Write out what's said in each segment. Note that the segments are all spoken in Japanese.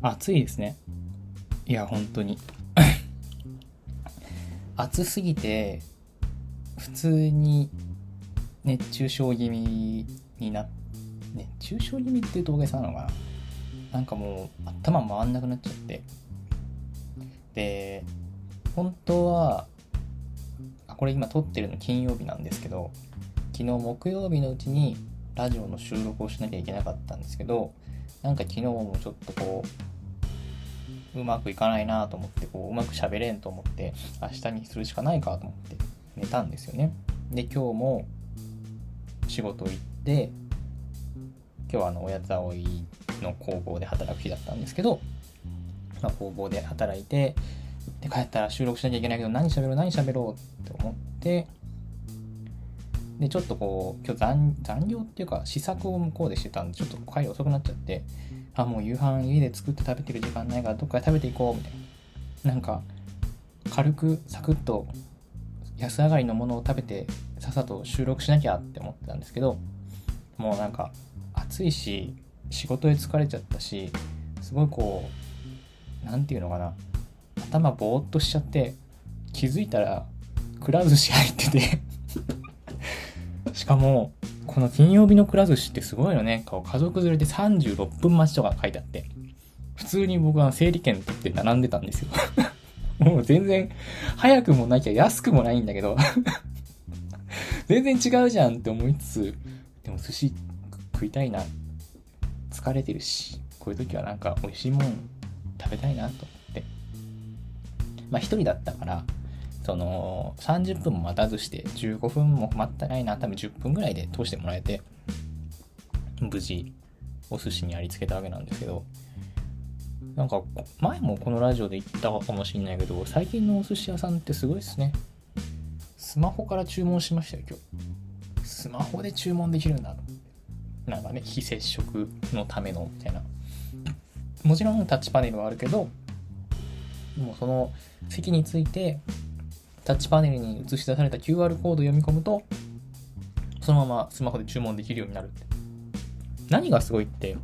暑いですね。いや、本当に。暑すぎて、普通に熱中症気味にな、熱中症気味っていうと大げさなのかな。なんかもう頭回んなくなっちゃって。で、本当は、あ、これ今撮ってるの金曜日なんですけど、昨日木曜日のうちにラジオの収録をしなきゃいけなかったんですけど、なんか昨日もちょっとこう、うまくいかないなと思って、こう、うまく喋れんと思って、明日にするしかないかと思って寝たんですよね。で、今日も仕事行って、今日はあの、親沢いの工房で働く日だったんですけど、まあ、工房で働いて、で、帰ったら収録しなきゃいけないけど、何喋ろう、何喋ろうって思って、で、ちょっとこう、今日残残業っていうか、試作を向こうでしてたんで、ちょっと帰り遅くなっちゃって、あ、もう夕飯家で作って食べてる時間ないから、どっかで食べていこう、みたいな。なんか、軽く、サクッと、安上がりのものを食べて、さっさと収録しなきゃって思ってたんですけど、もうなんか、暑いし、仕事で疲れちゃったし、すごいこう、なんていうのかな、頭ぼーっとしちゃって、気づいたら、くら寿司入っててしかも、この金曜日のくら寿司ってすごいよね。家族連れで36分待ちとか書いてあって。普通に僕は整理券取って並んでたんですよ。もう全然、早くもなきゃ安くもないんだけど 全然違うじゃんって思いつつ、でも寿司食いたいな。疲れてるし、こういう時はなんか美味しいもん食べたいなと思って。まあ一人だったから、その30分も待たずして15分も待ったないな多分10分ぐらいで通してもらえて無事お寿司にありつけたわけなんですけどなんか前もこのラジオで言ったかもしんないけど最近のお寿司屋さんってすごいですね。スマホから注文しましたよ今日。スマホで注文できるんだ。なんかね非接触のためのみたいな。もちろんタッチパネルはあるけどもうその席についてタッチパネルに映し出された QR コードを読み込むと、そのままスマホで注文できるようになるって。何がすごいって、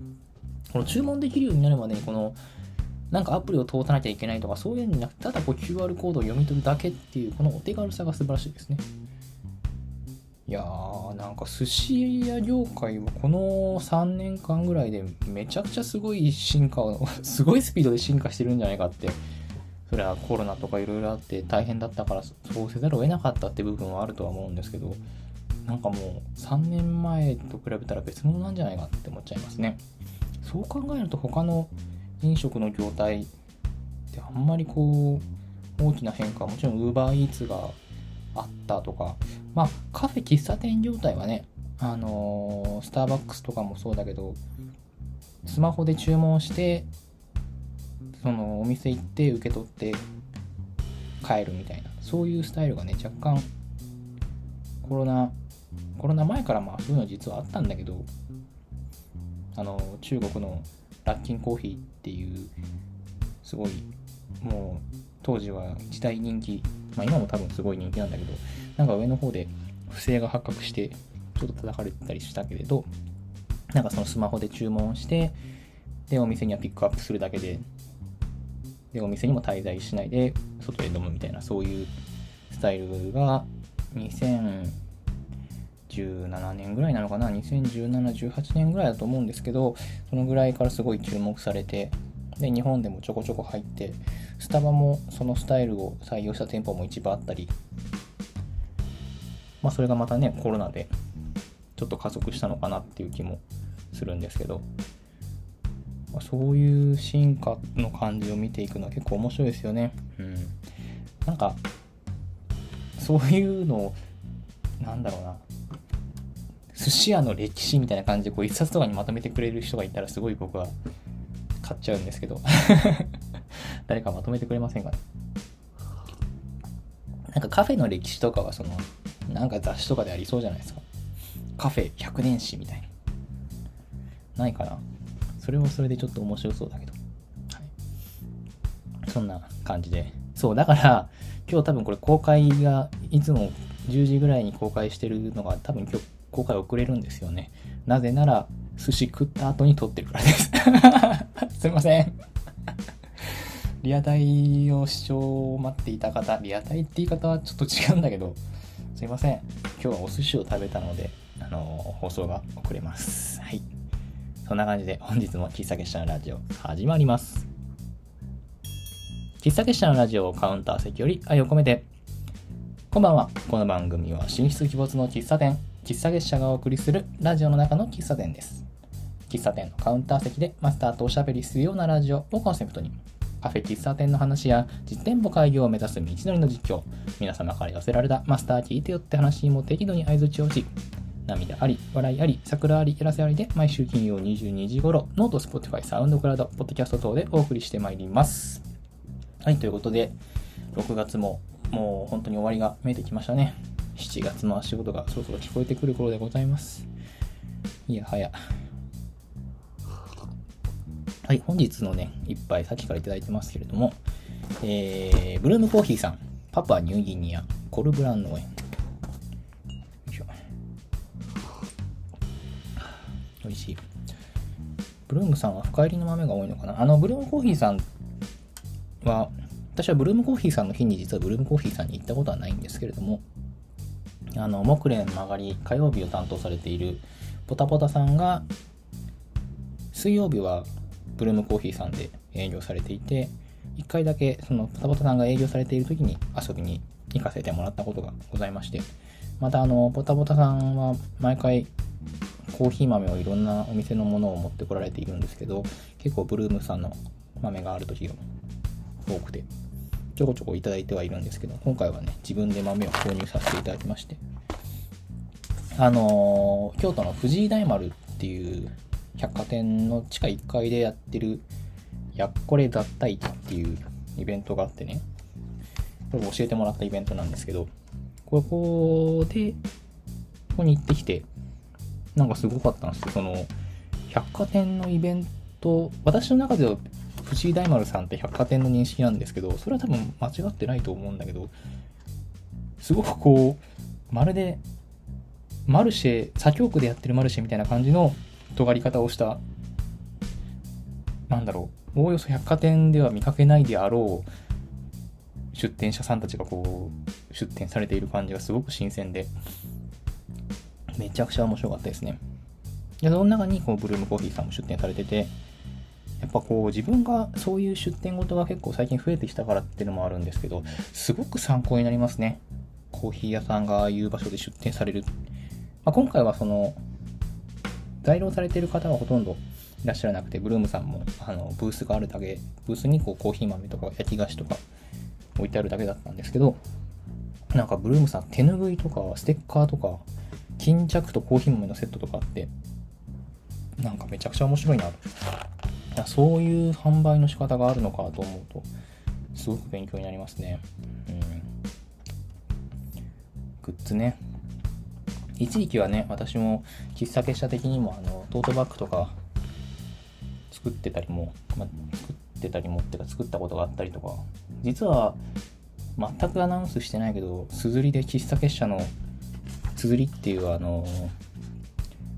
この注文できるようになるまでに、この、なんかアプリを通さなきゃいけないとか、そういうんじゃなく、ただこう QR コードを読み取るだけっていう、このお手軽さが素晴らしいですね。いやー、なんか寿司屋業界はこの3年間ぐらいでめちゃくちゃすごい進化を、すごいスピードで進化してるんじゃないかってそれはコロナとかいろいろあって大変だったからそうせざるを得なかったって部分はあるとは思うんですけどなんかもう3年前と比べたら別物なんじゃないかって思っちゃいますね。そう考えると他の飲食の業態ってあんまりこう大きな変化もちろん UberEats があったとかまあカフェ喫茶店業態はねあのー、スターバックスとかもそうだけどスマホで注文してそのお店行って受け取って帰るみたいな。そういうスタイルがね若干コロナコロナ前からまあそういうの実はあったんだけどあの中国のラッキンコーヒーっていうすごいもう当時は時代人気まあ今も多分すごい人気なんだけどなんか上の方で不正が発覚してちょっと叩かれてたりしたけれどなんかそのスマホで注文してでお店にはピックアップするだけででお店にも滞在しないで外で飲むみたいなそういうスタイルが2017年ぐらいなのかな201718年ぐらいだと思うんですけどそのぐらいからすごい注目されてで日本でもちょこちょこ入ってスタバもそのスタイルを採用した店舗も一部あったりまあそれがまたねコロナでちょっと加速したのかなっていう気もするんですけど。そういう進化の感じを見ていくのは結構面白いですよね。うん。なんか、そういうのを、なんだろうな、寿司屋の歴史みたいな感じでこう一冊とかにまとめてくれる人がいたらすごい僕は買っちゃうんですけど。誰かまとめてくれませんかね。なんかカフェの歴史とかはそのなんか雑誌とかでありそうじゃないですか。カフェ100年史みたいな。ないかなそれはそれでちょっと面白そうだけど。はい。そんな感じで。そう、だから、今日多分これ公開が、いつも10時ぐらいに公開してるのが多分今日公開遅れるんですよね。なぜなら、寿司食った後に撮ってるからです。すいません。リアタイを視聴を待っていた方、リアタイって言い方はちょっと違うんだけど、すいません。今日はお寿司を食べたので、あの、放送が遅れます。はい。そんな感じで本日も喫茶結社のラジオ始まります。喫茶結社のラジオをカウンター席より愛を込めて、こんばんは。この番組は神出鬼没の喫茶店、喫茶結社がお送りするラジオの中の喫茶店です。喫茶店のカウンター席でマスターとおしゃべりするようなラジオをコンセプトに、カフェ喫茶店の話や実店舗開業を目指す道のりの実況、皆様から寄せられたマスター聞いてよって話にも適度に相づちをし、涙あり、笑いあり、サクラあり、やらせありで毎週金曜22時頃、 note、Spotify、SoundCloud、ポッドキャスト等でお送りしてまいります。はい、ということで、6月ももう本当に終わりが見えてきましたね。7月の足音がそろそろ聞こえてくる頃でございます。いやはや。はい、本日のね、一杯、さっきから頂いてますけれども、えー、ブルームコーヒーさん、パパニューギニア、コルブラン農園。ブルームさんは深入りの豆が多いのかな？あの、ブルームコーヒーさんは、私はブルームコーヒーさんの日に実はブルームコーヒーさんに行ったことはないんですけれども、あの、木蓮曲がり火曜日を担当されているポタポタさんが、水曜日はブルームコーヒーさんで営業されていて、1回だけそのポタポタさんが営業されている時に遊びに行かせてもらったことがございまして、またあの、ポタポタさんは毎回コーヒー豆をいろんなお店のものを持ってこられているんですけど、結構ブルームさんの豆がある時が多くて、ちょこちょこいただいてはいるんですけど、今回はね、自分で豆を購入させていただきまして、あのー、京都の藤井大丸っていう百貨店の地下1階でやってる、やっこれ脱退期っていうイベントがあってね、これ教えてもらったイベントなんですけど、ここで、ここに行ってきて、なんかすごかったんですよ。その、百貨店のイベント、私の中では藤井大丸さんって百貨店の認識なんですけど、それは多分間違ってないと思うんだけど、すごくこう、まるで、マルシェ、左京区でやってるマルシェみたいな感じの尖り方をした、なんだろう、おおよそ百貨店では見かけないであろう出店者さんたちがこう、出店されている感じがすごく新鮮で、めちゃくちゃ面白かったですね。で、その中にこうブルームコーヒーさんも出店されてて、やっぱこう自分がそういう出店事が結構最近増えてきたからっていうのもあるんですけど、すごく参考になりますね。コーヒー屋さんがああいう場所で出店される。まあ、今回はその、在労されてる方はほとんどいらっしゃらなくて、ブルームさんもあのブースがあるだけ、ブースにこうコーヒー豆とか焼き菓子とか置いてあるだけだったんですけど、なんかブルームさん手拭いとかステッカーとか、巾着とコーヒー豆のセットとかあって、なんかめちゃくちゃ面白いなそういう販売の仕方があるのかと思うと、すごく勉強になりますね。うん。グッズね。一時期はね、私も喫茶結社的にもあのトートバッグとか作ってたりも、ま作ってたりもってか作ったことがあったりとか、実は全くアナウンスしてないけど、すずりで喫茶結社のつづりっていうあの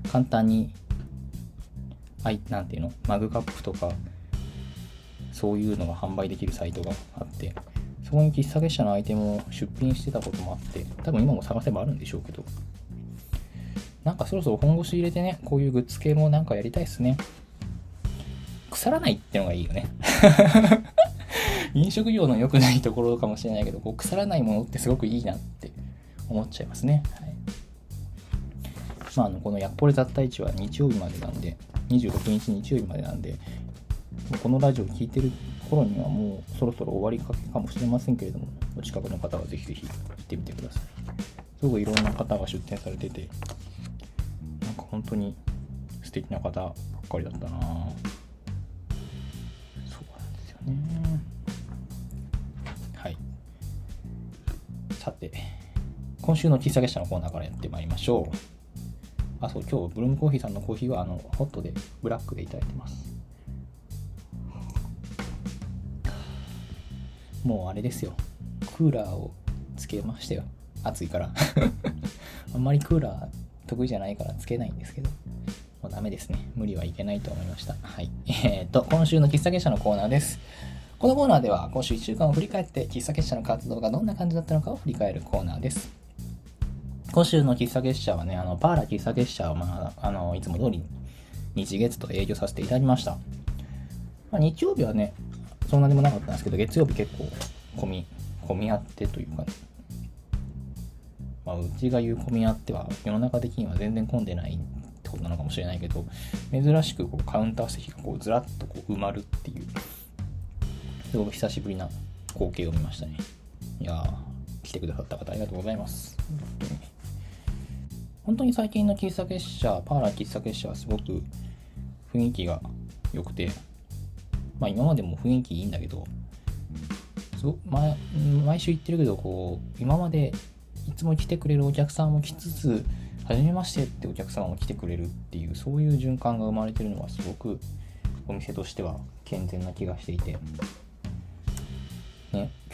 簡単にはい、なんていうの？マグカップとか、そういうのが販売できるサイトがあって、そこに喫茶結社のアイテムを出品してたこともあって、多分今も探せばあるんでしょうけど、なんかそろそろ本腰入れてね、こういうグッズ系もなんかやりたいっすね。腐らないってのがいいよね。飲食業の良くないところかもしれないけど、こう腐らないものってすごくいいなって思っちゃいますね。はい、まあ、あのこのやっぽれ雑多市は日曜日までなんで、26日日曜日までなんで、このラジオ聴いてる頃にはもうそろそろ終わりかかもしれませんけれども、お近くの方はぜひぜひ行ってみてください。すごくいろんな方が出店されてて、なんか本当に素敵な方ばっかりだったなそうなんですよね。はい。さて、今週の喫茶月謝のコーナーからやってまいりましょう。あ、そう、今日、ブルームコーヒーさんのコーヒーは、あの、ホットで、ブラックでいただいてます。もうあれですよ。クーラーをつけましたよ。暑いから あんまりクーラー得意じゃないからつけないんですけど、もうダメですね。無理はいけないと思いました。はい。えー、っと、今週の喫茶結社のコーナーです。このコーナーでは今週1週間を振り返って喫茶結社の活動がどんな感じだったのかを振り返るコーナーです。今週の喫茶結社はね、あのパーラ喫茶結社を、まあ、あのいつも通り日月と営業させていただきました。まあ、日曜日はね、そんなでもなかったんですけど、月曜日結構混み、混み合ってというか、ね、まあ、うちが言う混み合っては、世の中的には全然混んでないってことなのかもしれないけど、珍しくこうカウンター席がこうずらっとこう埋まるっていうすごく久しぶりな光景を見ましたね。いやー来てくださった方ありがとうございます。本当に本当に最近の喫茶結社、パーラー喫茶結社はすごく雰囲気が良くて、まあ今までも雰囲気いいんだけど、そま、毎週言ってるけど、こう、今までいつも来てくれるお客さんも来つつ、初めましてってお客様も来てくれるっていう、そういう循環が生まれてるのはすごくお店としては健全な気がしていて、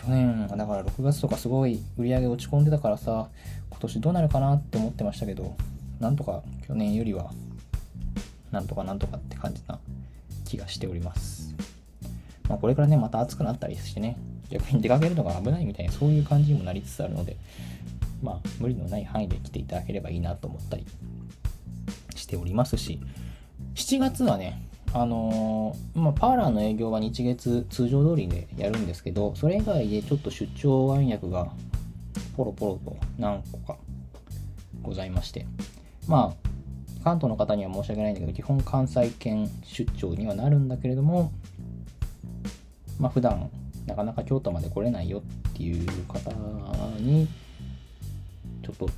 去年だから6月とかすごい売り上げ落ち込んでたからさ、今年どうなるかなって思ってましたけど、なんとか去年よりは、なんとかなんとかって感じな気がしております。まあ、これからね、また暑くなったりしてね、逆に出かけるのが危ないみたいな、そういう感じにもなりつつあるので、まあ、無理のない範囲で来ていただければいいなと思ったりしておりますし、7月はね、あのー、まあ、パーラーの営業は日月通常通りでやるんですけど、それ以外でちょっと出張暗躍がポロポロと何個かございまして、まあ、関東の方には申し訳ないんだけど、基本関西圏出張にはなるんだけれども、まあ、普段なかなか京都まで来れないよっていう方に、ちょっと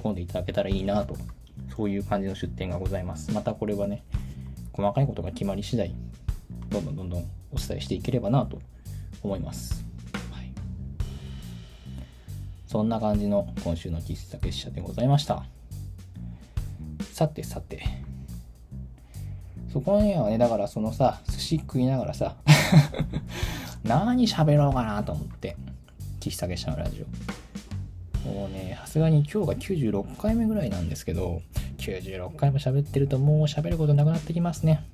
喜んでいただけたらいいなと、そういう感じの出店がございます。またこれはね、細かいことが決まり次第、どんどんどんどんお伝えしていければなと思います。はい、そんな感じの今週の喫茶結社でございました。さてさて、そこにはね、だからそのさ、寿司食いながらさ、何喋ろうかなと思って、喫茶結社のラジオ。もうね、さすがに今日が96回目ぐらいなんですけど、96回も喋ってるともう喋ることなくなってきますね。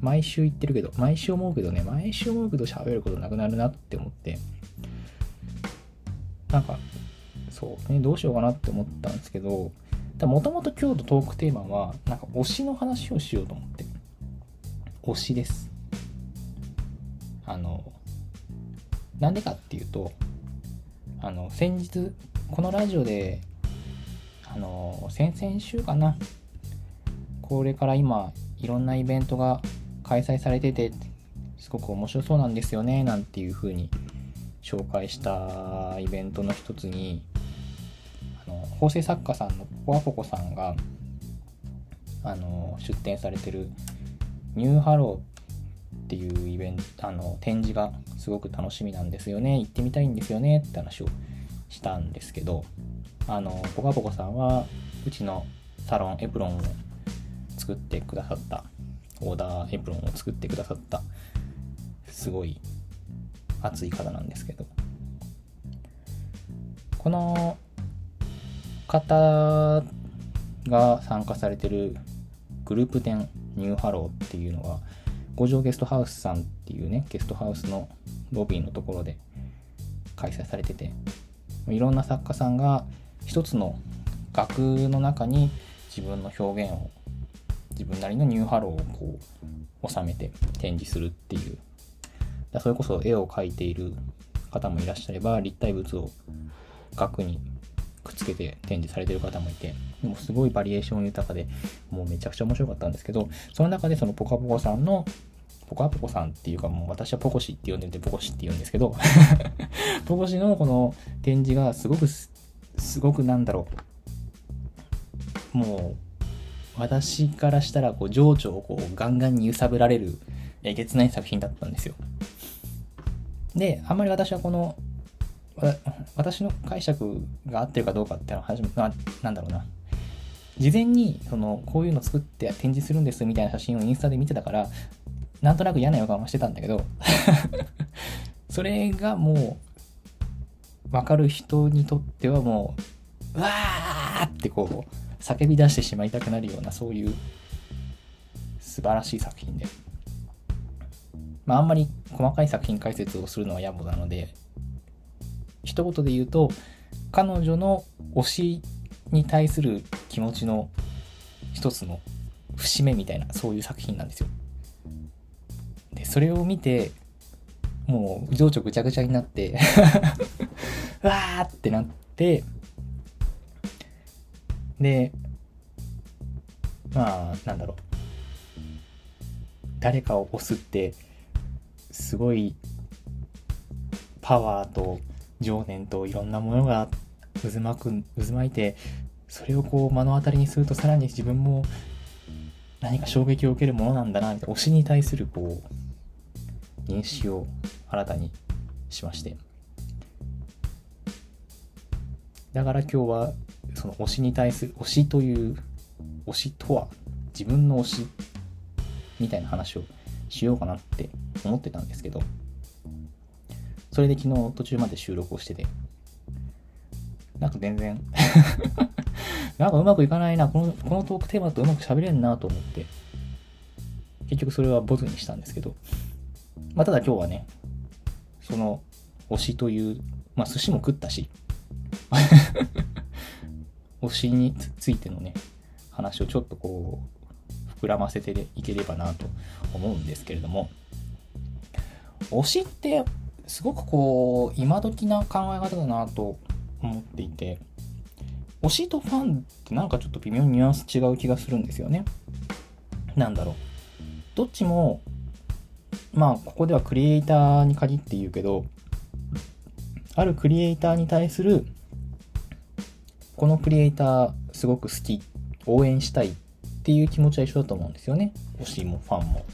毎週言ってるけど、毎週思うけどね、毎週思うけど喋ることなくなるなって思って、なんか、そうね、どうしようかなって思ったんですけど、もともと今日のトークテーマは、なんか推しの話をしようと思って。推しです。あの、なんでかっていうと、あの、先日、このラジオであの先々週かなこれから今いろんなイベントが開催されててすごく面白そうなんですよねなんていうふうに紹介したイベントの一つにあの構成作家さんのポワポコさんがあの出展されてる New Hello っていうイベントあの展示がすごく楽しみなんですよね行ってみたいんですよねって話をしたんですけどあのポカポカさんはうちのサロンエプロンを作ってくださった。オーダーエプロンを作ってくださった。すごい熱い方なんですけど。この方が参加されてるグループ展 New Hello っていうのは五条ゲストハウスさんっていうねゲストハウスのロビーのところで開催されてていろんな作家さんが一つの額の中に自分の表現を自分なりの New Hello をこう収めて展示するっていう。だそれこそ絵を描いている方もいらっしゃれば立体物を額にくっつけて展示されてる方もいてでもすごいバリエーション豊かでもうめちゃくちゃ面白かったんですけどその中でそのポカポカさんのポカポコさんっていうかもう私はポコシって呼んでてポコシって言うんですけど ポコシのこの展示がすごくすごくなんだろう。もう私からしたらこう情緒をこうガンガンに揺さぶられるえげつない作品だったんですよ。であんまり私はこの私の解釈が合ってるかどうかっていうのは初めななんだろうな。事前にそのこういうの作って展示するんですみたいな写真をインスタで見てたからなんとなく嫌な予感はしてたんだけど それがもう分かる人にとってはもうう、わーってこう、叫び出してしまいたくなるような、そういう素晴らしい作品で。まあ、あんまり細かい作品解説をするのは野暮なので、一言で言うと、彼女の推しに対する気持ちの一つの節目みたいな、そういう作品なんですよ。で、それを見て、もう情緒ぐちゃぐちゃになって わーってなって、で、まあ、なんだろう。誰かを押すって、すごいパワーと情念といろんなものが渦巻く渦巻いてそれをこう目の当たりにするとさらに自分も何か衝撃を受けるものなんだなみたいな推しに対するこう認識を新たにしましてだから今日はその推しに対する推しという推しとは自分の推しみたいな話をしようかなって思ってたんですけどそれで昨日途中まで収録をしててなんか全然 なんかうまくいかないなこのこのトークテーマとうまく喋れんなと思って結局それはボツにしたんですけどまあただ今日はねその推しというまあ寿司も食ったし推しについてのね話をちょっとこう膨らませていければなと思うんですけれども推しってすごくこう今時な考え方だなと思っていて推しとファンってなんかちょっと微妙にニュアンス違う気がするんですよね。なんだろう。どっちもまあここではクリエイターに限って言うけどあるクリエイターに対するこのクリエイターすごく好き応援したいっていう気持ちは一緒だと思うんですよね。推しもファンも。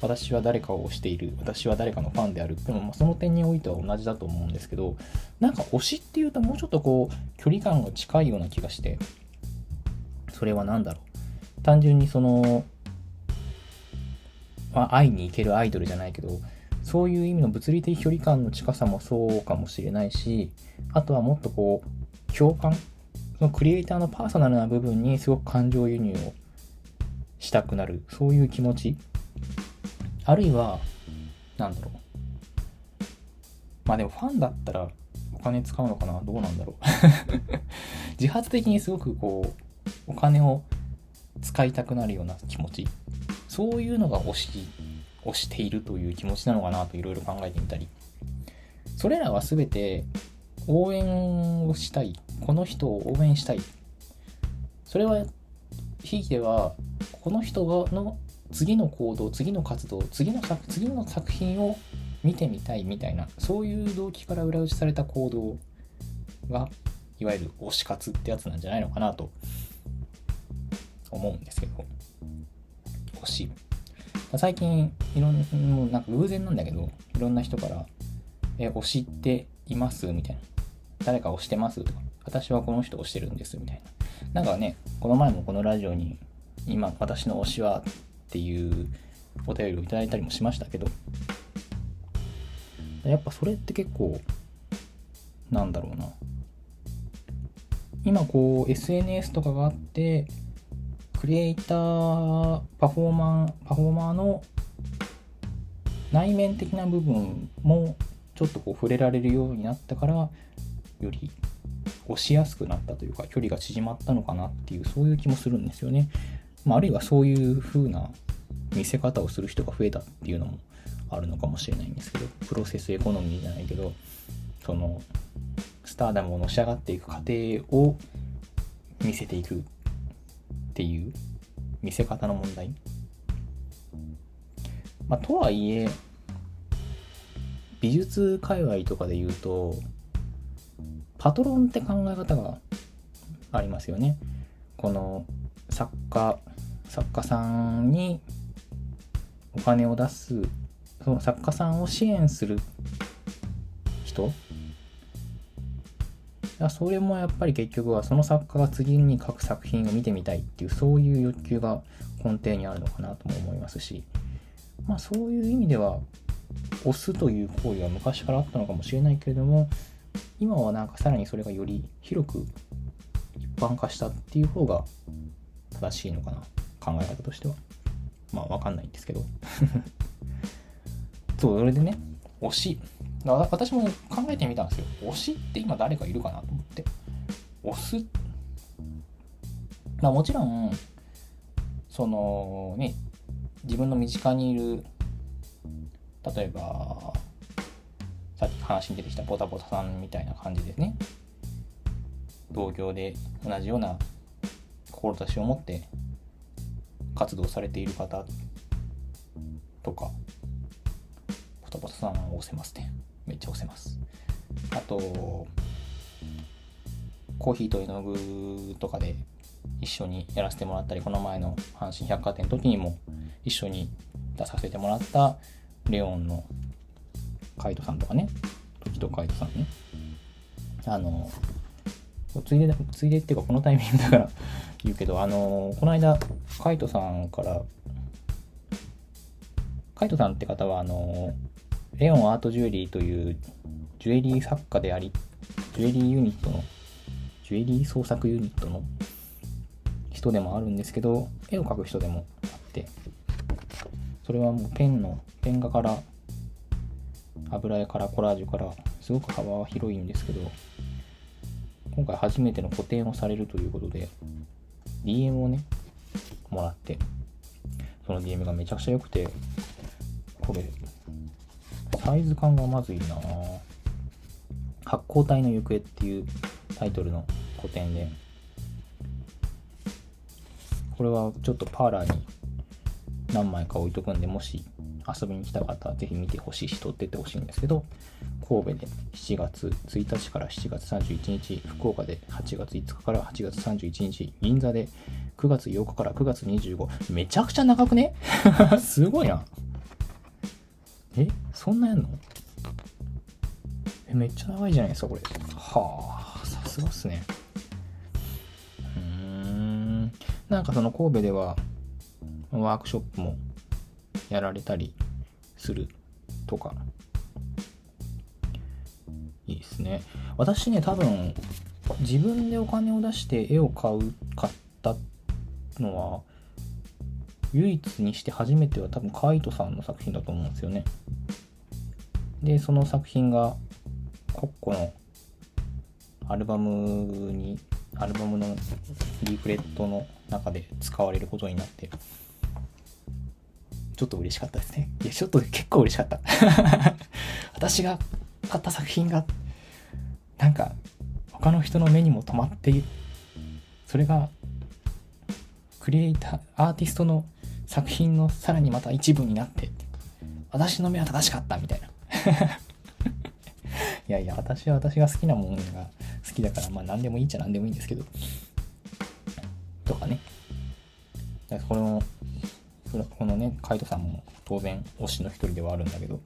私は誰かを推している私は誰かのファンである。でもまその点においては同じだと思うんですけどなんか推しっていうともうちょっとこう距離感が近いような気がしてそれは何だろう。単純にその、まあ、会いに行けるアイドルじゃないけどそういう意味の物理的距離感の近さもそうかもしれないしあとはもっとこう共感そのクリエイターのパーソナルな部分にすごく感情輸入をしたくなるそういう気持ちあるいは、なんだろう。まあでもファンだったらお金使うのかな？どうなんだろう 自発的にすごくこう、お金を使いたくなるような気持ち。そういうのが推し、推しているという気持ちなのかなといろいろ考えてみたり。それらは全て応援をしたい。この人を応援したい。それは、ひいては、この人の次の行動次の活動次の作次の作品を見てみたいみたいなそういう動機から裏打ちされた行動がいわゆる推し活ってやつなんじゃないのかなと思うんですけど推し最近いろんもうなんか偶然なんだけどいろんな人から「え推しっています?」みたいな「誰か推してます?」とか「私はこの人推してるんです」みたいな。なんかねこの前もこのラジオに今私の推しはっていうお便りをいただいたりもしましたけどやっぱそれって結構なんだろうな。今こう SNS とかがあってクリエイターパフォーマーパフォーマーの内面的な部分もちょっとこう触れられるようになったからより押しやすくなったというか距離が縮まったのかなっていうそういう気もするんですよね。まあ、あるいはそういう風な見せ方をする人が増えたっていうのもあるのかもしれないんですけどプロセスエコノミーじゃないけどそのスターダムをのし上がっていく過程を見せていくっていう見せ方の問題まあとはいえ美術界隈とかで言うとパトロンって考え方がありますよね。この作家作家さんにお金を出すその作家さんを支援する人。それもやっぱり結局はその作家が次に書く作品を見てみたいっていうそういう欲求が根底にあるのかなとも思いますし。まあそういう意味では押すという行為は昔からあったのかもしれないけれども今はなんかさらにそれがより広く一般化したっていう方が正しいのかな考え方としては。まあわかんないんですけど。そうそれでね推し。私も考えてみたんですよ。推しって今誰かいるかなと思って。推す。まあもちろんそのね自分の身近にいる例えばさっき話に出てきたポタポタさんみたいな感じでね。同業で同じような志を持って活動されている方とかポタポタさんを押せますね。めっちゃ押せます。あとコーヒーと絵の具とかで一緒にやらせてもらったりこの前の阪神百貨店の時にも一緒に出させてもらったレオンのカイトさんとかね。時とカイトさんね。あのついでついでっていうかこのタイミングだから 言うけどあのこの間カイトさんからカイトさんって方はあのレオンアートジュエリーというジュエリー作家でありジュエリーユニットのジュエリー創作ユニットの人でもあるんですけど絵を描く人でもあってそれはもうペンのペン画から油絵からコラージュからすごく幅は広いんですけど今回初めての個展をされるということで DM をねもらってその DM がめちゃくちゃ良くてこれサイズ感がまずいな。発光体の行方っていうタイトルの個展でこれはちょっとパーラーに何枚か置いとくんでもし遊びに来た方はぜひ見てほしいし撮ってってほしいんですけど神戸で7月1日から7月31日福岡で8月5日から8月31日銀座で9月8日から9月25めちゃくちゃ長くね？すごいな。えそんなやんの？えめっちゃ長いじゃないですかこれ。はあさすがっすね。うーん。なんかその神戸ではワークショップもやられたりするとか。いいですね。私ね多分自分でお金を出して絵を買う買ったのは唯一にして初めては多分カイトさんの作品だと思うんですよね。でその作品がコッコのアルバムにアルバムのリーフレットの中で使われることになってちょっと嬉しかったですね。いや、ちょっと結構嬉しかった。私が買った作品が、なんか、他の人の目にも留まって、それが、クリエイター、アーティストの作品のさらにまた一部になって、私の目は正しかったみたいな。いやいや、私は私が好きなものが好きだから、まあ何でもいいっちゃ何でもいいんですけど。とかね。だからこのこのね、カイトさんも当然推しの一人ではあるんだけど、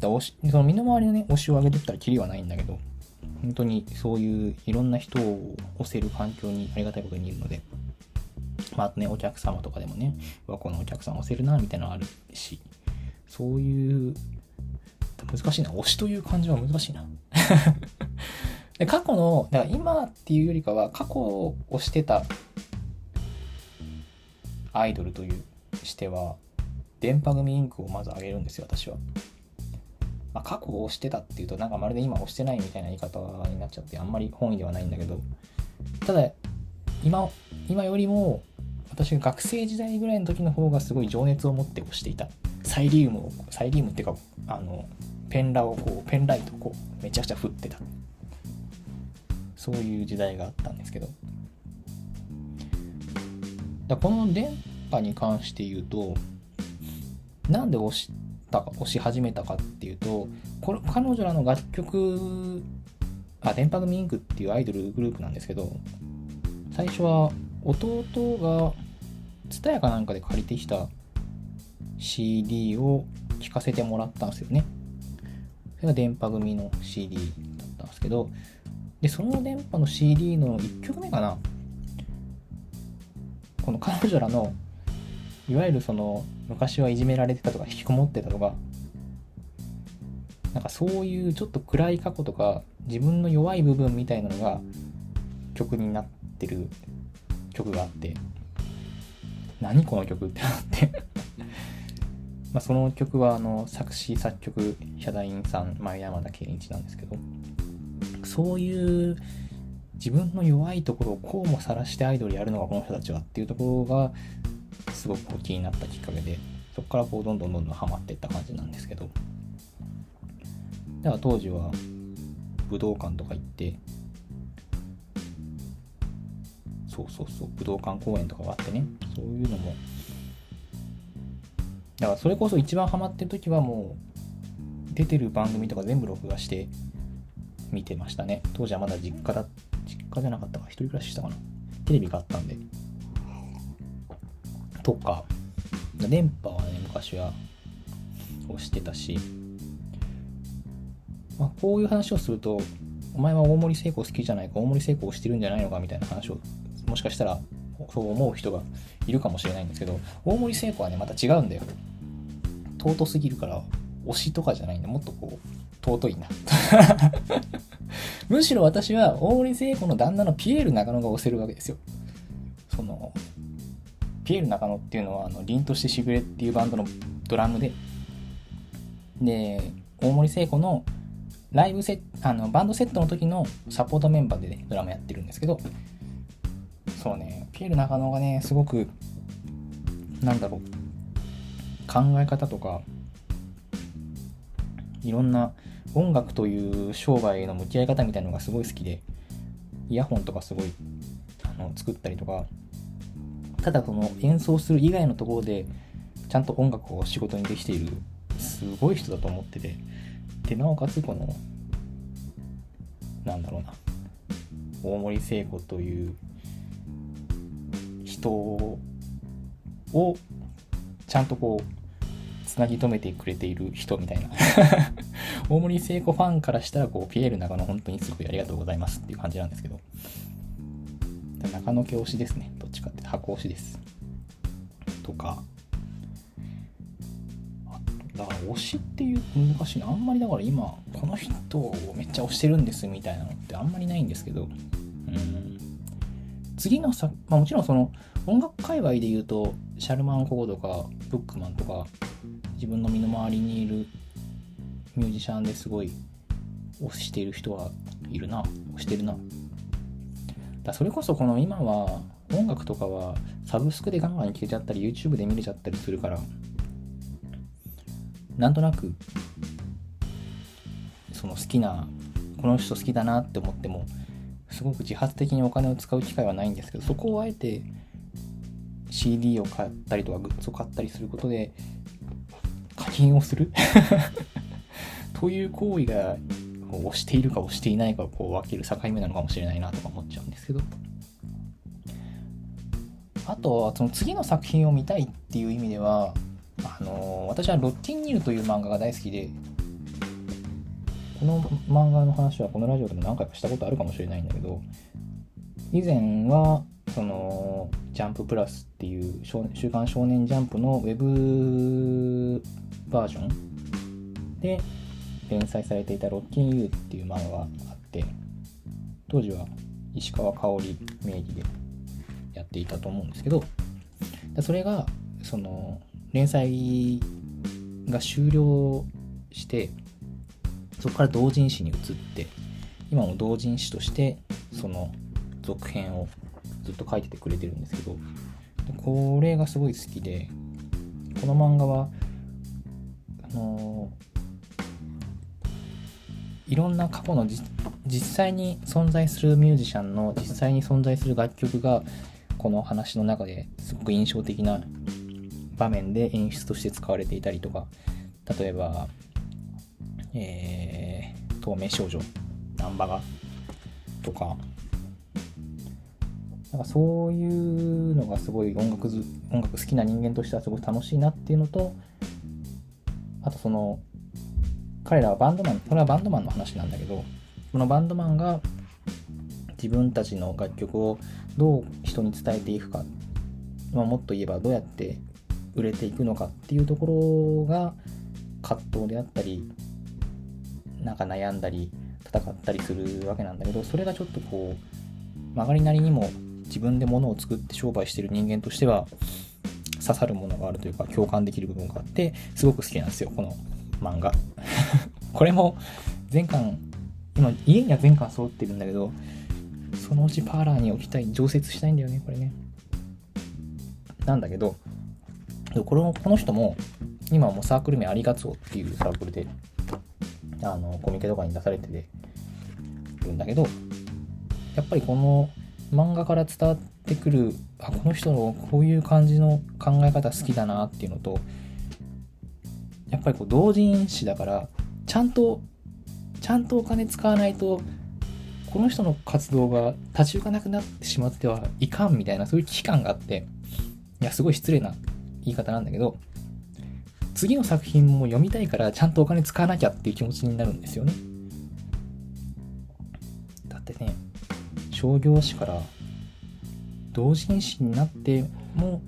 だ推しその身の回りのね、推しを上げてったらキリはないんだけど、本当にそういういろんな人を推せる環境にありがたいことにいるので、まあ、あとね、お客様とかでもね、わ、このお客さん推せるな、みたいなのあるし、そういう、難しいな、推しという感じは難しいな。で過去の、だから今っていうよりかは、過去を推してたアイドルというしては電波組インクをまず上げるんですよ私は、まあ、過去を押してたっていうとなんかまるで今押してないみたいな言い方になっちゃってあんまり本意ではないんだけど。ただ今今よりも私が学生時代ぐらいの時の方がすごい情熱を持って押していた。サイリウムをサイリウムっていうかあのペンラをこうペンライトをこうめちゃくちゃ振ってた。そういう時代があったんですけど。だこの電波に関して言うとなんで押したか押し始めたかっていうとこれ彼女らの楽曲あ電波組インクっていうアイドルグループなんですけど最初は弟が蔦屋かなんかで借りてきた CD を聴かせてもらったんですよね。それが電波組の CD だったんですけどでその電波の CD の1曲目かなこの彼女らのいわゆるその昔はいじめられてたとか引きこもってたとかなんかそういうちょっと暗い過去とか自分の弱い部分みたいなのが曲になってる曲があって何この曲ってなってまあ、その曲はあの作詞作曲ヒャダインさん前山田健一なんですけどそういう自分の弱いところをこうも晒してアイドルやるのがこの人たちはっていうところがすごく気になったきっかけでそこからこうどんどんどんどんハマっていった感じなんですけど。だから当時は武道館とか行ってそうそうそう武道館公演とかがあってね。そういうのも。だからそれこそ一番ハマってる時はもう出てる番組とか全部録画して見てましたね。当時はまだ実家だっ実家じゃなかったか一人暮らししたかな。テレビがあったんで。とか電波はね昔は押してたし、まあ、こういう話をするとお前は大森聖子好きじゃないか大森聖子をしてるんじゃないのかみたいな話をもしかしたらそう思う人がいるかもしれないんですけど大森聖子はねまた違うんだよ。尊すぎるから推しとかじゃないんでもっとこう尊いな。むしろ私は大森聖子の旦那のピエール中野が推せるわけですよ。そのピエール中野っていうのはあの凛としてしぐれっていうバンドのドラムで。で大森聖子のライブセあのバンドセットの時のサポートメンバーでねドラムやってるんですけど。そうねピエール中野がねすごくなんだろう考え方とかいろんな音楽という商売の向き合い方みたいなのがすごい好きでイヤホンとかすごいあの作ったりとかただその演奏する以外のところでちゃんと音楽を仕事にできているすごい人だと思っててでなおかつこのなんだろうな大森聖子という人をちゃんとこうつなぎ止めてくれている人みたいな。大森聖子ファンからしたらこうピエール中野本当にすごくありがとうございますっていう感じなんですけど。中野教師ですね。どっちかって箱推しです。とか。だから推しっていう難しいな。あんまりだから今この人をめっちゃ推してるんですみたいなのってあんまりないんですけど。うん。次のさ、まあ、もちろんその音楽界隈で言うとシャルマン・コーとかブックマンとか自分の身の回りにいるミュージシャンですごい推している人はいるな推してるな。だそれこそこの今は音楽とかはサブスクでガンガン聴けちゃったり YouTube で見れちゃったりするからなんとなくその好きなこの人好きだなって思ってもすごく自発的にお金を使う機会はないんですけどそこをあえて CD を買ったりとかグッズを買ったりすることで課金をする？という行為が押しているか押していないかをこう分ける境目なのかもしれないなとか思っちゃうんですけど。あとはその次の作品を見たいっていう意味ではあの私は「ロッキンニル」という漫画が大好きでこの漫画の話はこのラジオでも何回かしたことあるかもしれないんだけど以前はそのジャンププラスっていう「週刊少年ジャンプ」のウェブバージョンで連載されていた「ロッキン U」っていう漫画があって当時は石川香織名義でやっていたと思うんですけどそれがその連載が終了してそこから同人誌に移って今も同人誌としてその続編をずっと書いててくれてるんですけどこれがすごい好きでこの漫画はあのいろんな過去の実際に存在するミュージシャンの実際に存在する楽曲がこの話の中ですごく印象的な場面で演出として使われていたりとか例えば、えー、透明少女ナンバガとかなんかそういうのがすごい音楽音楽好きな人間としてはすごい楽しいなっていうのとあとその彼らはバンドマンこれはバンドマンの話なんだけどこのバンドマンが自分たちの楽曲をどう人に伝えていくか、まあ、もっと言えばどうやって売れていくのかっていうところが葛藤であったりなんか悩んだり戦ったりするわけなんだけどそれがちょっとこう曲がりなりにも自分で物を作って商売してる人間としては刺さるものがあるというか共感できる部分があってすごく好きなんですよこの漫画。これも全巻今家には全巻揃ってるんだけどそのうちパーラーに置きたい常設したいんだよねこれね。なんだけどこのこの人も今もサークル名ありがとうっていうサークルであのコミケとかに出されててるんだけどやっぱりこの漫画から伝わってくるあこの人のこういう感じの考え方好きだなっていうのとやっぱりこう同人誌だからちゃんとちゃんとお金使わないとこの人の活動が立ち行かなくなってしまってはいかんみたいなそういう危機感があっていやすごい失礼な言い方なんだけど次の作品も読みたいからちゃんとお金使わなきゃっていう気持ちになるんですよね。商業誌から同人誌になっても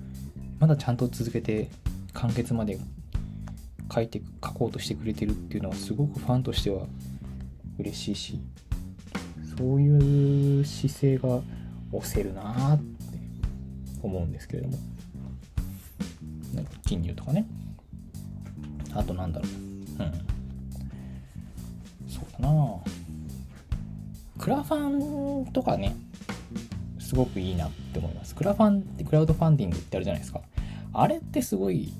まだちゃんと続けて完結まで書いて書こうとしてくれてるっていうのはすごくファンとしては嬉しいしそういう姿勢が押せるなーって思うんですけれども。金融とかね。あとなんだろう。うん。そうだなあクラファンとかねすごくいいなって思います。クラファンってクラウドファンディングってあるじゃないですか。あれってすごい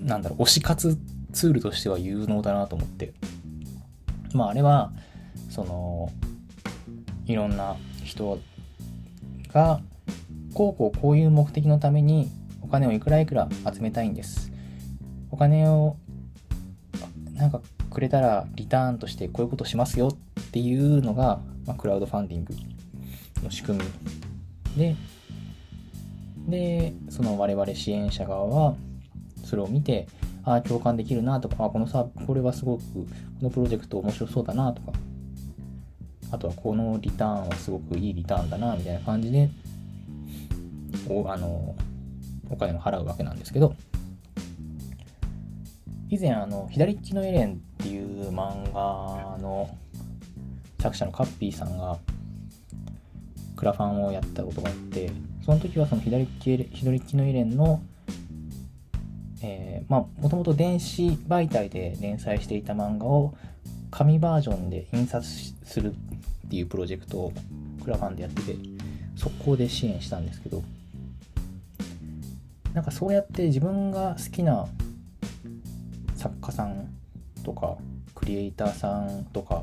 なんだろう推し活ツールとしては有能だなと思って。まああれはそのいろんな人がこうこうこういう目的のためにお金をいくらいくら集めたいんです。お金をなんかくれたらリターンとしてこういうことしますよっっていうのが、まあ、クラウドファンディングの仕組み。ででその我々支援者側はそれを見てああ共感できるなとかあこのさこれはすごくこのプロジェクト面白そうだなとかあとはこのリターンはすごくいいリターンだなみたいな感じでおあのお金を払うわけなんですけど。以前あの「左利きのエレン」っていう漫画の作者のカッピーさんがクラファンをやったことがあってその時はその左利き左利きのエレンのえ、まあもともと電子媒体で連載していた漫画を紙バージョンで印刷するっていうプロジェクトをクラファンでやってて速攻で支援したんですけどなんかそうやって自分が好きな作家さんとかクリエイターさんとか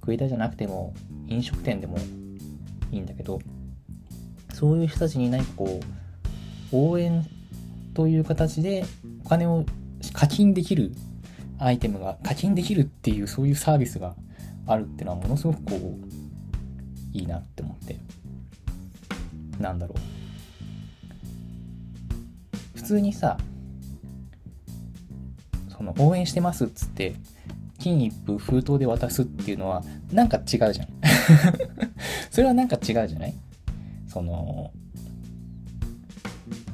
クリエイターじゃなくても飲食店でもいいんだけどそういう人たちに何かこう応援という形でお金を課金できるアイテムが課金できるっていうそういうサービスがあるっていうのはものすごくこういいなって思って。なんだろう。普通にさその応援してますっつって金一封封筒で渡すっていうのはなんか違うじゃん。それはなんか違うじゃない？その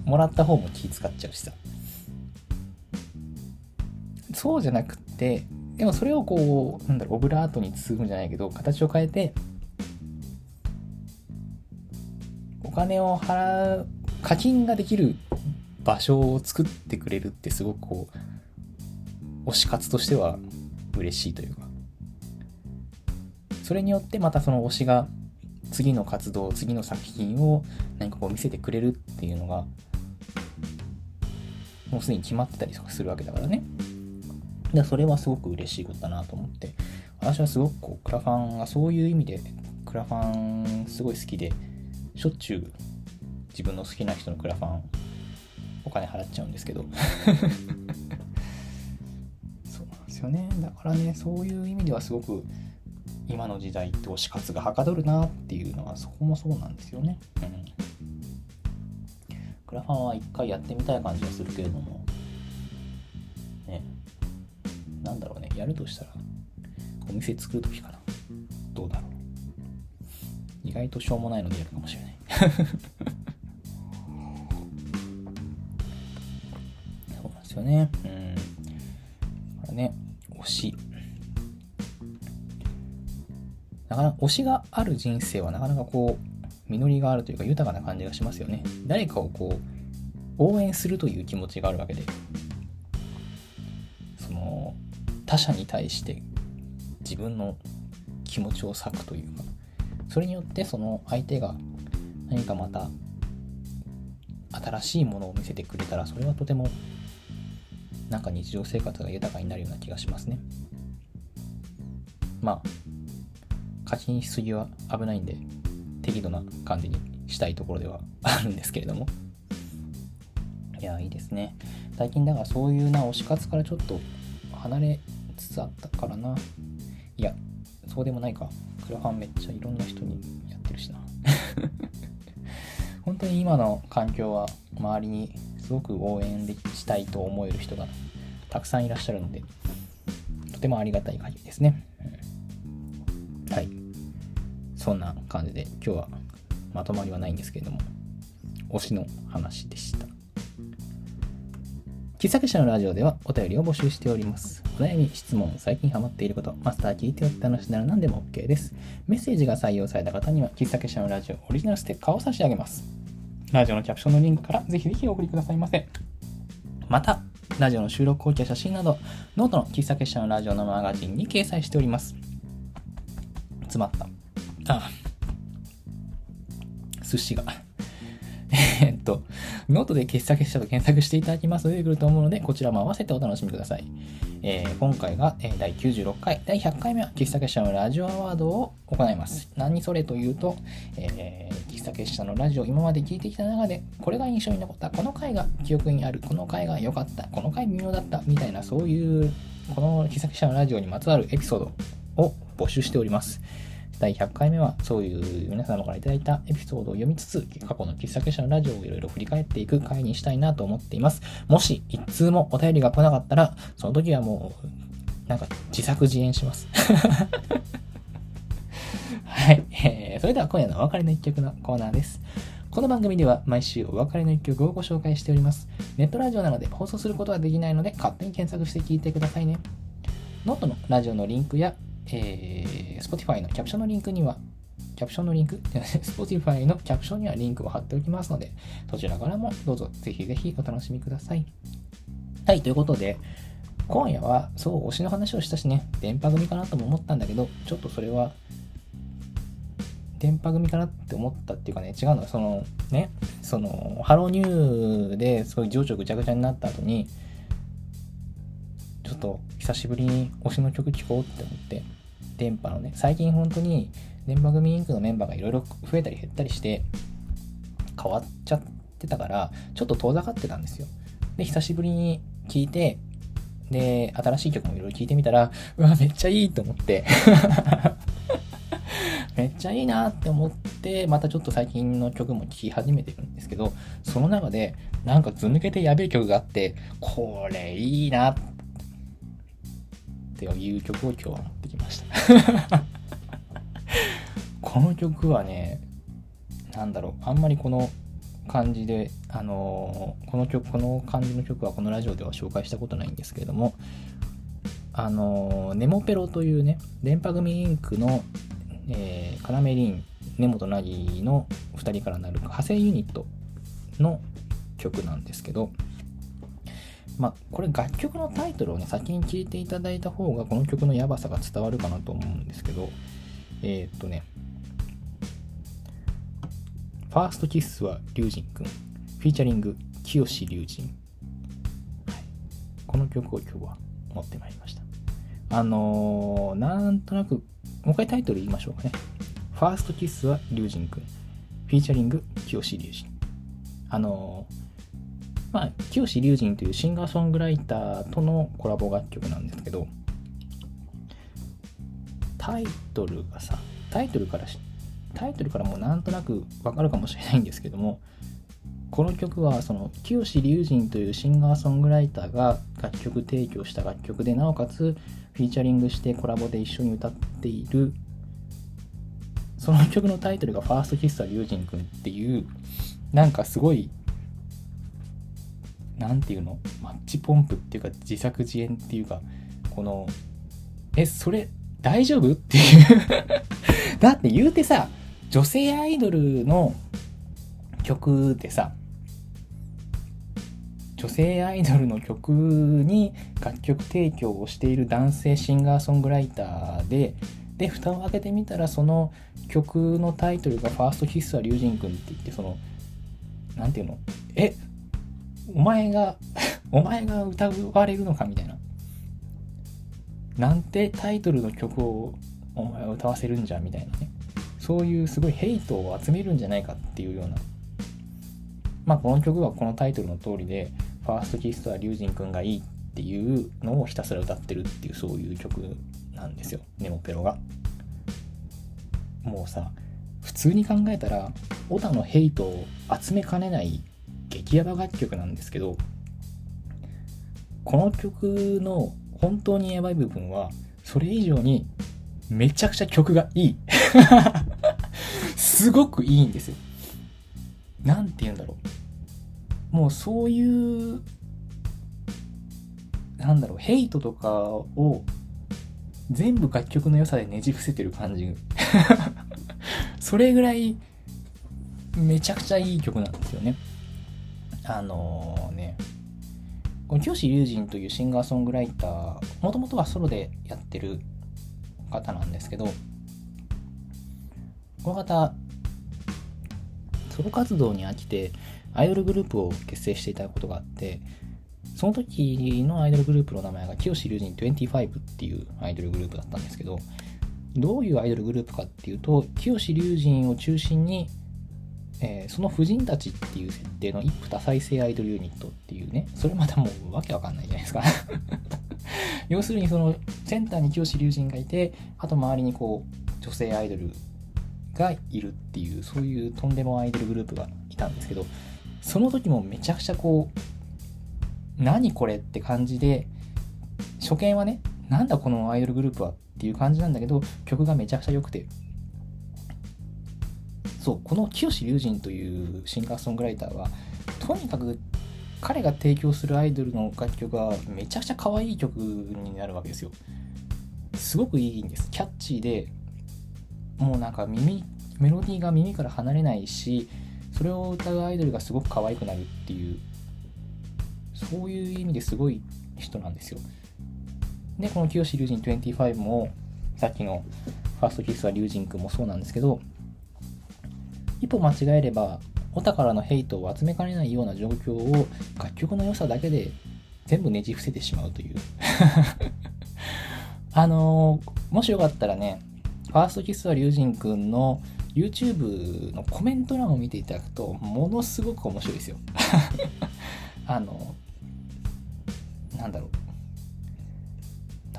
もらった方も気使っちゃうしさ。そうじゃなくってでもそれをこうなんだろうオブラートに包むじゃないけど形を変えてお金を払う課金ができる場所を作ってくれるってすごくこう推し活としては嬉しいというか。それによってまたその推しが次の活動次の作品を何かこう見せてくれるっていうのがもうすでに決まってたりとかするわけだからね。でそれはすごく嬉しいことだなと思って。私はすごくこうクラファンがそういう意味でクラファンすごい好きでしょっちゅう自分の好きな人のクラファンお金払っちゃうんですけど。よね。だからねそういう意味ではすごく今の時代って推し活がはかどるなっていうのはそこもそうなんですよね。うん。クラファンは一回やってみたい感じはするけれども。ね。なんだろうね。やるとしたらお店作る時かな。どうだろう。意外としょうもないのでやるかもしれない。そうなんですよね。うん。だからね。し。なかなか推しがある人生はなかなかこう実りがあるというか豊かな感じがしますよね。誰かをこう応援するという気持ちがあるわけで。その他者に対して自分の気持ちを割くというか。それによってその相手が何かまた新しいものを見せてくれたらそれはとてもなんか日常生活が豊かになるような気がしますね。まあ課金しすぎは危ないんで適度な感じにしたいところでは あるんですけれども。いやいいですね。最近だからそういうな推し活からちょっと離れつつあったからな。いやそうでもないか。クラファンめっちゃいろんな人にやってるしな。本当に今の環境は周りにすごく応援したいと思える人がたくさんいらっしゃるのでとてもありがたい限りですね、うん、はいそんな感じで今日はまとまりはないんですけれども推しの話でした喫茶結社のラジオではお便りを募集しております。お悩み、質問、最近ハマっていること、マスター聞いてよって話なら何でも OK です。メッセージが採用された方には、喫茶結社のラジオオリジナルステッカーを差し上げます。ラジオのキャプションのリンクからぜひぜひお送りくださいませ。また、ラジオの収録後記や写真など、ノートの喫茶結社のラジオのマガジンに掲載しております。詰まった。ああ。寿司が。えっと、ノートで傑作者と検索していただきますと出てくると思うので、こちらも合わせてお楽しみください。えー、今回が、えー、第96回、第100回目は喫茶結社のラジオアワードを行います。何それというと、えー、喫茶結社のラジオ、今まで聞いてきた中で、これが印象に残った、この回が記憶にある、この回が良かった、この回微妙だった、みたいな、そういう、この喫茶結社のラジオにまつわるエピソードを募集しております。第100回目はそういう皆様から頂いたエピソードを読みつつ、過去の喫茶結社のラジオをいろいろ振り返っていく回にしたいなと思っています。もし一通もお便りが来なかったら、その時はもう、なんか自作自演します。はい、えー。それでは今夜のお別れの一曲のコーナーです。この番組では毎週お別れの一曲をご紹介しております。ネットラジオなので放送することはできないので勝手に検索して聞いてくださいね。ノートのラジオのリンクやえー、Spotify のキャプションのリンクには、キャプションのリンク ?Spotify のキャプションにはリンクを貼っておきますので、そちらからもどうぞぜひぜひお楽しみください。はい、ということで、今夜は、そう、推しの話をしたしね、でんぱ組かなとも思ったんだけど、ちょっとそれは、でんぱ組かなって思ったっていうかね、違うのは、その、ね、その、ハローニューで、そうい情緒ぐちゃぐちゃになった後に、ちょっと久しぶりに推しの曲聴こうって思って、電波のね、最近本当に電波組インクのメンバーがいろいろ増えたり減ったりして、変わっちゃってたから、ちょっと遠ざかってたんですよ。で、久しぶりに聴いて、で、新しい曲もいろいろ聴いてみたら、うわ、めっちゃいいと思って めっちゃいいなって思って、またちょっと最近の曲も聴き始めてるんですけど、その中で、なんかず抜けてやべえ曲があって、これいいなっっていう曲を今日は持ってきました。この曲はねなんだろうあんまりこの感じであのー、この曲この感じの曲はこのラジオでは紹介したことないんですけれどもあのー、ネモペロというね電波組インクの、えー、カラメリン根本凪の2人からなる派生ユニットの曲なんですけどまあ、これ楽曲のタイトルをね、先に聞いていただいた方が、この曲のやばさが伝わるかなと思うんですけど、えー、っとね、ファーストキスは龍神くん、フィーチャリング、清志龍神。この曲を今日は持ってまいりました。あのー、なんとなく、もう一回タイトル言いましょうかね。ファーストキッスは龍神くん、フィーチャリング、清志龍神。あのーまあ、清志龍神というシンガーソングライターとのコラボ楽曲なんですけど、タイトルがさ、タイトルからタイトルからもなんとなくわかるかもしれないんですけども、この曲はその清志龍神というシンガーソングライターが楽曲提供した楽曲でなおかつフィーチャリングしてコラボで一緒に歌っているその曲のタイトルが「ファーストキスは龍神くん」っていうなんかすごい何ていうの？マッチポンプっていうか自作自演っていうかこのえそれ大丈夫？っていう。だって言うてさ女性アイドルの曲でさ女性アイドルの曲に楽曲提供をしている男性シンガーソングライターでで蓋を開けてみたらその曲のタイトルが「ファーストキスは龍神君」って言ってその何て言うの？え？っお前が お前が歌われるのかみたいな。なんてタイトルの曲をお前は歌わせるんじゃみたいなね。そういうすごいヘイトを集めるんじゃないかっていうような。まあこの曲はこのタイトルの通りでファーストキスは龍神君がいいっていうのをひたすら歌ってるっていうそういう曲なんですよ。ネモペロが。もうさ普通に考えたらオタのヘイトを集めかねない激ヤバ楽曲なんですけどこの曲の本当にヤバい部分はそれ以上にめちゃくちゃ曲がいい。すごくいいんですよ。何て言うんだろう。もうそういうなんだろうヘイトとかを全部楽曲の良さでねじ伏せてる感じ。それぐらいめちゃくちゃいい曲なんですよね。あの、ねこの清志隆人というシンガーソングライターもともとはソロでやってる方なんですけどこの方ソロ活動に飽きてアイドルグループを結成していたことがあってその時のアイドルグループの名前が清志隆人25っていうアイドルグループだったんですけどどういうアイドルグループかっていうと清志隆人を中心に、えー、その婦人たちっていう設定の一夫多妻制アイドルユニットっていうねそれまたもうわけわかんないじゃないですか。要するにそのセンターに清志隆人がいてあと周りにこう女性アイドルがいるっていうそういうとんでもアイドルグループがいたんですけどその時もめちゃくちゃこう何これって感じで初見はねなんだこのアイドルグループはっていう感じなんだけど曲がめちゃくちゃ良くてそうこの清志隆人というシンガーソングライターはとにかく彼が提供するアイドルの楽曲がめちゃくちゃ可愛い曲になるわけですよすごくいいんですキャッチーでもうなんか耳メロディーが耳から離れないしそれを歌うアイドルがすごく可愛くなるっていうそういう意味ですごい人なんですよ。で、この清志龍神25も、さっきのファーストキスは龍神くんもそうなんですけど、一歩間違えれば、オタからのヘイトを集めかねないような状況を楽曲の良さだけで全部ねじ伏せてしまうという。あのー、もしよかったらね、ファーストキスは龍神くんの YouTube のコメント欄を見ていただくと、ものすごく面白いですよ。あの、なんだろう。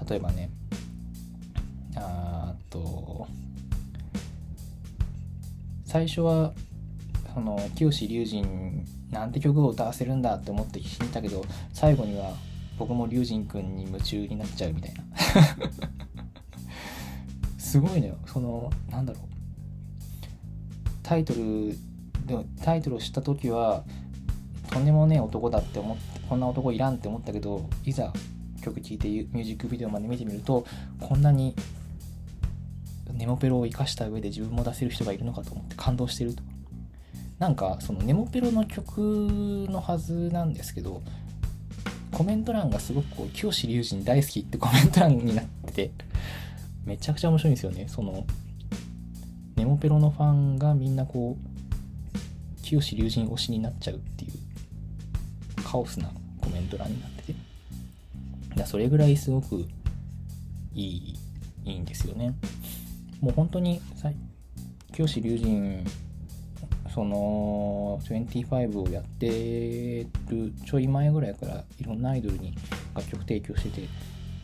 例えばねあーっと最初はその清志龍神なんて曲を歌わせるんだって思って聞いたけど最後には僕も龍神くんに夢中になっちゃうみたいな。すごいのよ。そのなんだろう。タイトルでもタイトルを知った時はとんでもねえ男だって思ってこんな男いらんって思ったけどいざ曲聴いてミュージックビデオまで見てみるとこんなにモペロを生かした上で自分も出せる人がいるのかと思って感動してると。なんかそのネモペロの曲のはずなんですけどコメント欄がすごくこう清志隆人大好きってコメント欄になっててめちゃくちゃ面白いんですよね。そのネモペロのファンがみんなこう清志隆人推しになっちゃうっていうカオスなコメント欄になってて。だそれぐらいすごくいいいいんですよね。もう本当に教師龍神その25をやってるちょい前ぐらいからいろんなアイドルに楽曲提供してて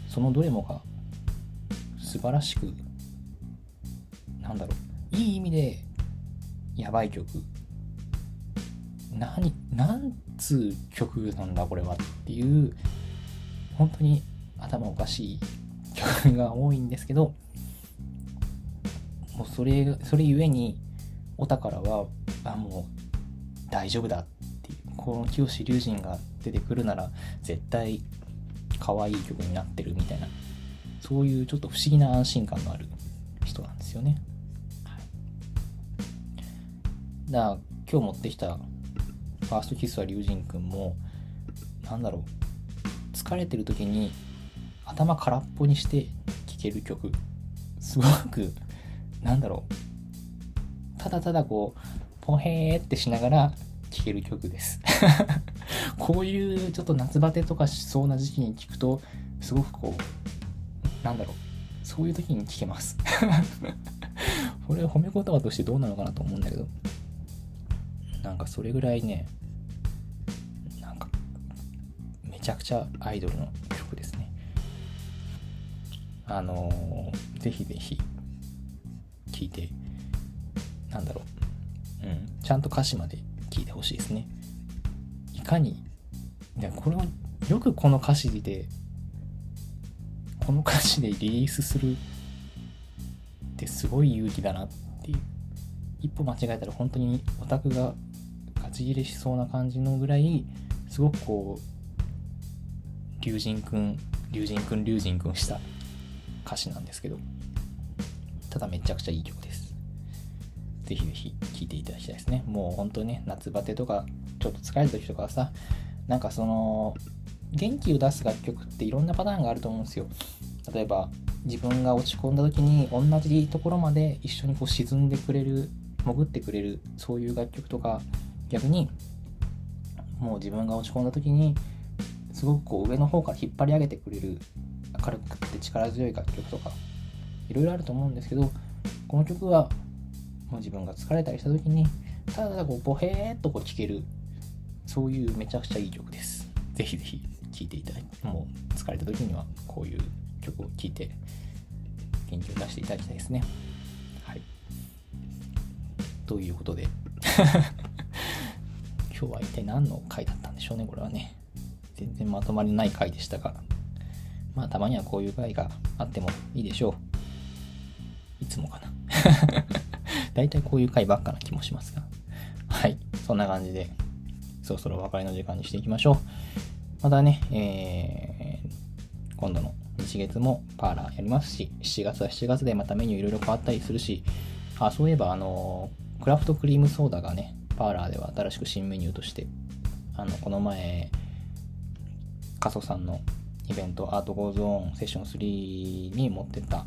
そのどれもが素晴らしくなんだろういい意味でやばい曲何何つう曲なんだこれはっていう本当に頭おかしい曲が多いんですけどうそれそれゆえにお宝はあもう大丈夫だっていうこの清志隆人が出てくるなら絶対可愛い曲になってるみたいなそういうちょっと不思議な安心感のある人なんですよね。はい、だから今日持ってきたファーストキスは龍神くんもなんだろう疲れてる時に頭空っぽにして聴ける曲すごくなんだろう。ただただこうポヘーってしながら聴ける曲です。こういうちょっと夏バテとかしそうな時期に聴くとすごくこうなんだろう。そういう時に聴けます。これ褒め言葉としてどうなのかなと思うんだけどなんかそれぐらいねなんかめちゃくちゃアイドルの曲ですね。あのー、ぜひぜひ聴いてなんだろう。うん。ちゃんと歌詞まで聞いてほしいですね。いかにいやこれはよくこの歌詞でこの歌詞でリリースするってすごい勇気だなっていう。一歩間違えたら本当にオタクがガチ切れしそうな感じのぐらいすごくこう龍神くん龍神くん龍神くんした歌詞なんですけど。ただめちゃくちゃいい曲です。ぜひぜひ聴いていただきたいですね。もう本当にね夏バテとかちょっと疲れた時とかはさなんかその元気を出す楽曲っていろんなパターンがあると思うんですよ。例えば自分が落ち込んだ時に同じところまで一緒にこう沈んでくれる潜ってくれるそういう楽曲とか逆にもう自分が落ち込んだ時にすごくこう上の方から引っ張り上げてくれる明るくて力強い楽曲とかいろいろあると思うんですけどこの曲はもう自分が疲れたりした時にただただこうボヘーっとこう聴けるそういうめちゃくちゃいい曲です。ぜひぜひ聴いていただいてもう疲れた時にはこういう曲を聴いて元気を出していただきたいですね。はい。ということで 今日は一体何の回だったんでしょうねこれはね。全然まとまりない回でしたがまあたまにはこういう回があってもいいでしょう。いつもかな。大体こういう回ばっかな気もしますが。はい。そんな感じでそろそろお別れの時間にしていきましょう。またね、えー、今度の日月もパーラーやりますし、7月は7月でまたメニューいろいろ変わったりするし、あ、そういえば、あの、クラフトクリームソーダがね、パーラーでは新しく新メニューとして、あの、この前、加ソさんのイベント、アートゴーゾーンセッション3に持ってった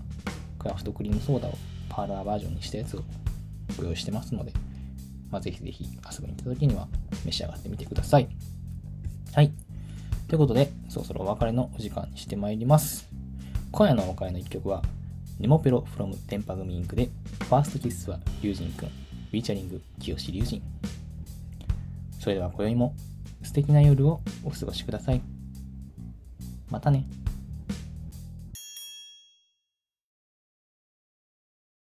クラフトクリームソーダをパーラーバージョンにしたやつをご用意してますので、まあ、ぜひぜひ遊びに行った時には召し上がってみてください。はい。ということで、そろそろお別れのお時間にしてまいります。今夜のお別れの一曲は、ネモペロ from 電波組インクで、ファーストキスは龍神くん、フィーチャリング、清志龍神。それでは今宵も素敵な夜をお過ごしください。またね。